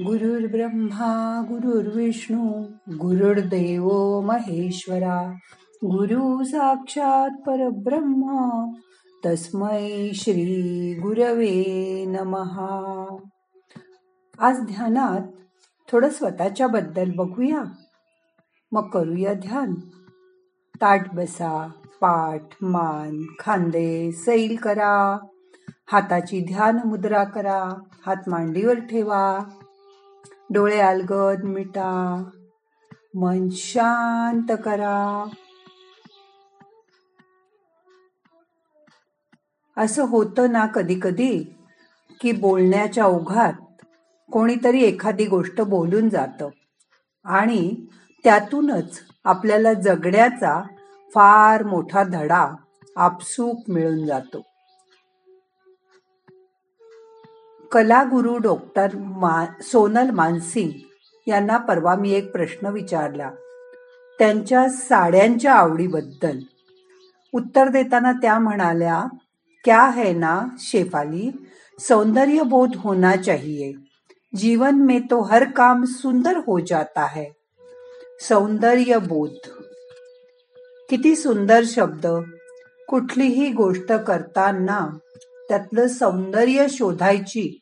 गुरुर्ब्रह्मा गुरुर्विष्णू गुरुर्देव महेश्वरा गुरु साक्षात परब्रह्म तस्मै श्री गुरवे नमहा. आज ध्यानात थोडं स्वतःच्या बद्दल बघूया. मग करूया ध्यान. ताट बसा पाठ मान खांदे सैल करा. हाताची ध्यान मुद्रा करा. हात मांडीवर ठेवा. डोळे अलगद मिटा. मन शांत करा. असं होतं ना कधी कधी की बोलण्याच्या ओघात कोणीतरी एखादी गोष्ट बोलून जातं. आणि त्यातूनच आपल्याला जगण्याचा फार मोठा धडा आपसूक मिळून जातो. कलागुरु डॉक्टर मा सोनल मानसिंग यांना परवा मी एक प्रश्न विचारला. त्यांच्या साड्यांच्या आवडीबद्दल. उत्तर देताना त्या म्हणाल्या क्या है ना शेफाली? सौंदर्य बोध होना चाहिए. जीवन में तो हर काम सुंदर हो जाता है. सौंदर्य बोध. किती सुंदर शब्द. कुठलीही गोष्ट करताना त्यातलं सौंदर्य शोधायची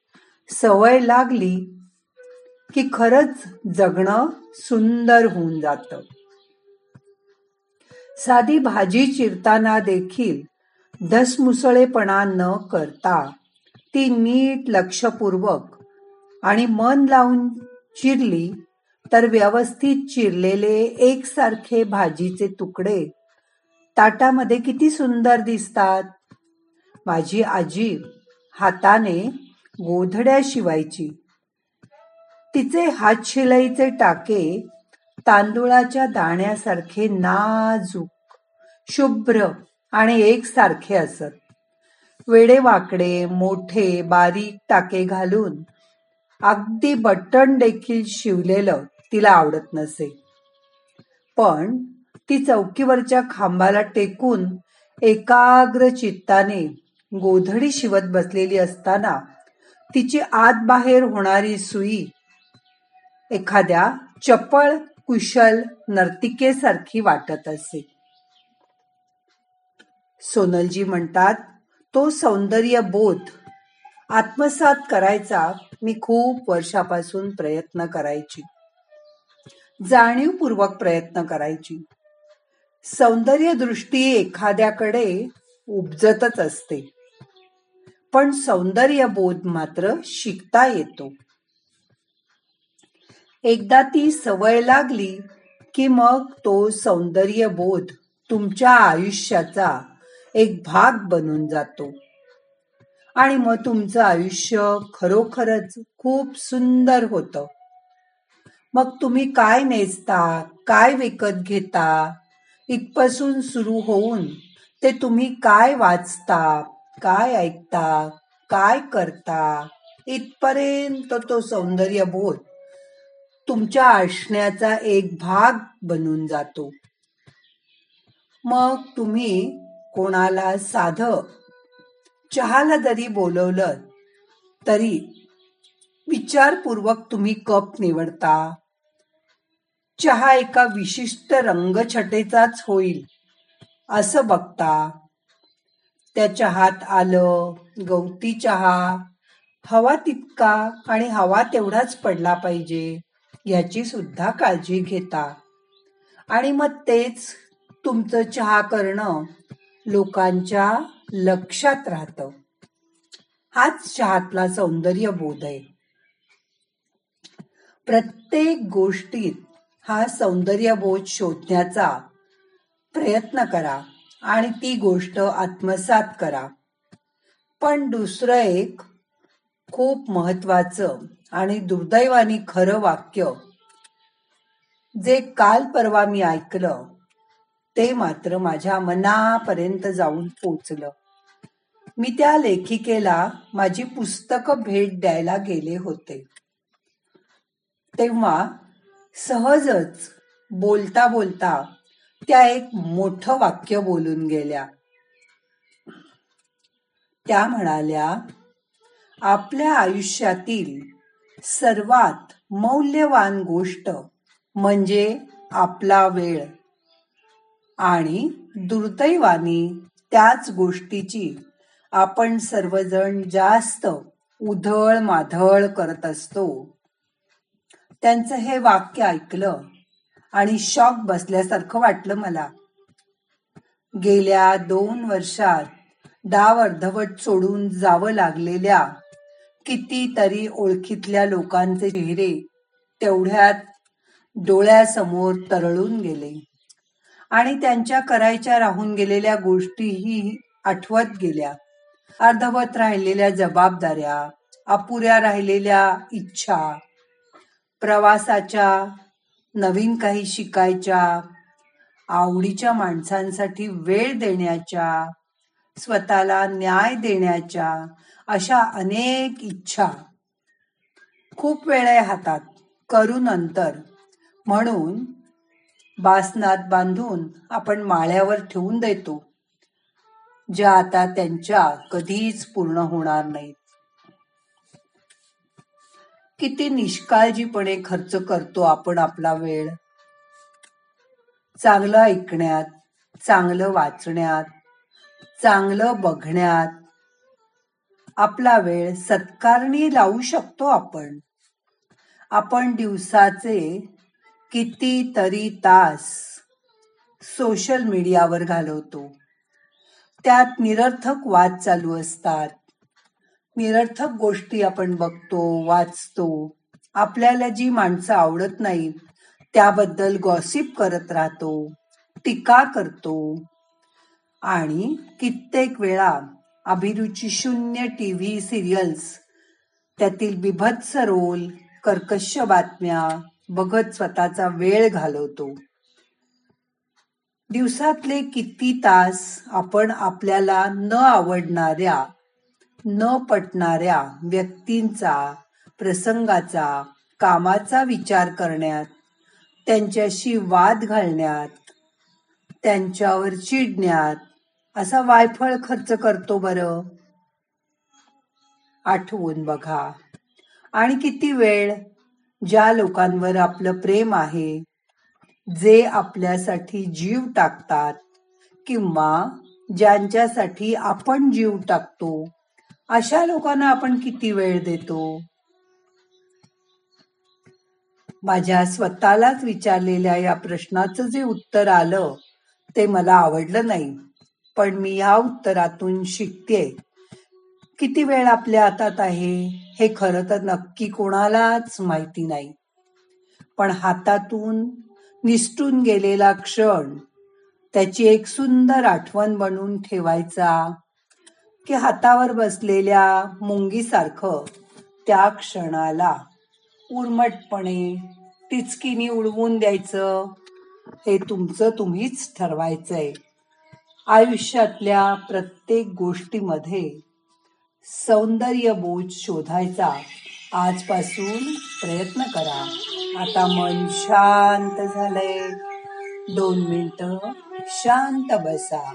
सवय लागली की खरंच जगणं सुंदर होऊन जात. साधी भाजी चिरताना देखील धसमुसळेपणा न करता ती नीट लक्षपूर्वक आणि मन लावून चिरली तर व्यवस्थित चिरलेले एकसारखे भाजीचे तुकडे ताटामध्ये किती सुंदर दिसतात. माझी आजी हाताने गोधड्या शिवायची तिचे हातशिलाईचे टाके तांदुळाच्या दाण्यासारखे नाजूक शुभ्र आणि एकसारखे असत. वेडे वाकडे मोठे बारीक टाके घालून अगदी बटन देखील शिवलेलं तिला आवडत नसे. पण ती चौकीवरच्या खांबाला टेकून एकाग्र चित्ताने गोधडी शिवत बसलेली असताना तिची आत बाहेर होणारी सुई एखाद्या चपळ कुशल नर्तिकेसारखी वाटत असे. सोनलजी म्हणतात तो सौंदर्य बोध आत्मसात करायचा मी खूप वर्षापासून प्रयत्न करायची. जाणीवपूर्वक प्रयत्न करायची. सौंदर्य दृष्टी एखाद्याकडे उपजतच असते. पण सौंदर्य बोध मात्र शिकता येतो. एकदा ती सवय लागली की मग तो सौंदर्य बोध तुमच्या आयुष्याचा एक भाग बनून जातो. आणि मग तुमचं आयुष्य खरोखरच खूप सुंदर होतं. मग तुम्ही काय नेसता काय विकत घेता इथपासून सुरू होऊन ते तुम्ही काय वाचता काय ऐकता? काय करता? इथपर्यंत तो सौंदर्य बोध तुमच्या असण्याचा एक भाग बनून जातो. मग तुम्ही कोणाला साध? चहाला जरी बोलवलं तरी विचारपूर्वक तुम्ही कप निवडता. चहा एका विशिष्ट रंगछटेचाच होईल असं बघता. त्या चहात आलं गवती चहा. हवा तितका आणि हवा तेवढाच पडला पाहिजे याची सुद्धा काळजी घेता. आणि मग तेच तुमचं चहा करणं लोकांच्या लक्षात राहत. हाच चहातला सौंदर्य बोध आहे. प्रत्येक गोष्टीत हा सौंदर्य बोध शोधण्याचा प्रयत्न करा. आणि ती गोष्ट आत्मसात करा. पण दुसरं एक खूप महत्वाचं आणि दुर्दैवानी खरं वाक्य. जे काल परवा मी ऐकलं ते मात्र माझ्या मनापर्यंत जाऊन पोचलं. मी त्या लेखिकेला माझी पुस्तकं भेट द्यायला गेले होते. तेव्हा सहजच बोलता बोलता त्या एक मोठं वाक्य बोलून गेल्या. त्या म्हणाल्या आपल्या आयुष्यातील सर्वात मौल्यवान गोष्ट म्हणजे आपला वेळ आणि दुर्दैवाने त्याच गोष्टीची आपण सर्वजण जास्त उधळ माधळ करत असतो. त्यांचं हे वाक्य ऐकलं आणि शॉक बसल्यासारखं वाटलं मला. गेल्या दोन वर्षात डाव अर्धवट सोडून जावं लागलेल्या कितीतरी ओळखीतल्या लोकांचे चेहरे तेवढ्यात डोळ्यासमोर तरळून गेले. आणि त्यांच्या करायच्या राहून गेलेल्या गोष्टीही आठवत गेल्या. अर्धवट राहिलेल्या जबाबदाऱ्या अपुऱ्या राहिलेल्या इच्छा प्रवासाच्या नवीन काही शिकायच्या आवडीच्या माणसांसाठी वेळ देण्याच्या स्वतःला न्याय देण्याच्या अशा अनेक इच्छा खूप वेळ आहे हातात करू नंतर. म्हणून बासनात बांधून आपण माळ्यावर ठेवून देतो ज्या आता त्यांच्या कधीच पूर्ण होणार नाहीत. किती निष्काळजीपणे खर्च करतो आपण आपला वेळ? चांगलं ऐकण्यात चांगलं वाचण्यात चांगलं बघण्यात आपला वेळ सत्कारणी लावू शकतो आपण. आपण दिवसाचे कितीतरी तास सोशल मीडियावर घालवतो. त्यात निरर्थक वाद चालू असतात. निरर्थक गोष्टी आपण बघतो वाचतो. आपल्याला जी माणसं आवडत नाहीत त्याबद्दल गॉसिप करत राहतो टीका करतो. आणि कित्येक वेळा अभिरुची शून्य टीव्ही सिरियल्स त्यातील बिभत्स रोल कर्कश बातम्या बघत स्वतःचा वेळ घालवतो. दिवसातले किती तास आपण आपल्याला न आवडणाऱ्या न पटणाऱ्या व्यक्तींचा प्रसंगाचा कामाचा विचार करण्यात त्यांच्याशी वाद घालण्यात त्यांच्यावर चिडण्यात असा वायफळ खर्च करतो बरं? आठवून बघा. आणि किती वेळ ज्या लोकांवर आपलं प्रेम आहे जे आपल्यासाठी जीव टाकतात किंवा ज्यांच्यासाठी आपण जीव टाकतो अशा लोकांना आपण किती वेळ देतो? माझ्या स्वतःलाच विचारलेल्या या प्रश्नाचं जे उत्तर आलं ते मला आवडलं नाही. पण मी या उत्तरातून शिकते. किती वेळ आपल्या हातात आहे हे खरं तर नक्की कोणालाच माहिती नाही. पण हातातून निसटून गेलेला क्षण त्याची एक सुंदर आठवण बनून ठेवायचा की हातावर बसलेल्या मुंगीसारखं त्या क्षणाला उर्मटपणे टिचकीनी उडवून द्यायचं हे तुमचं तुम्हीच ठरवायचंय. आयुष्यातल्या प्रत्येक गोष्टीमध्ये सौंदर्य बोध शोधायचा आजपासून प्रयत्न करा. आता मन शांत झालंय. दोन मिनिट शांत बसा.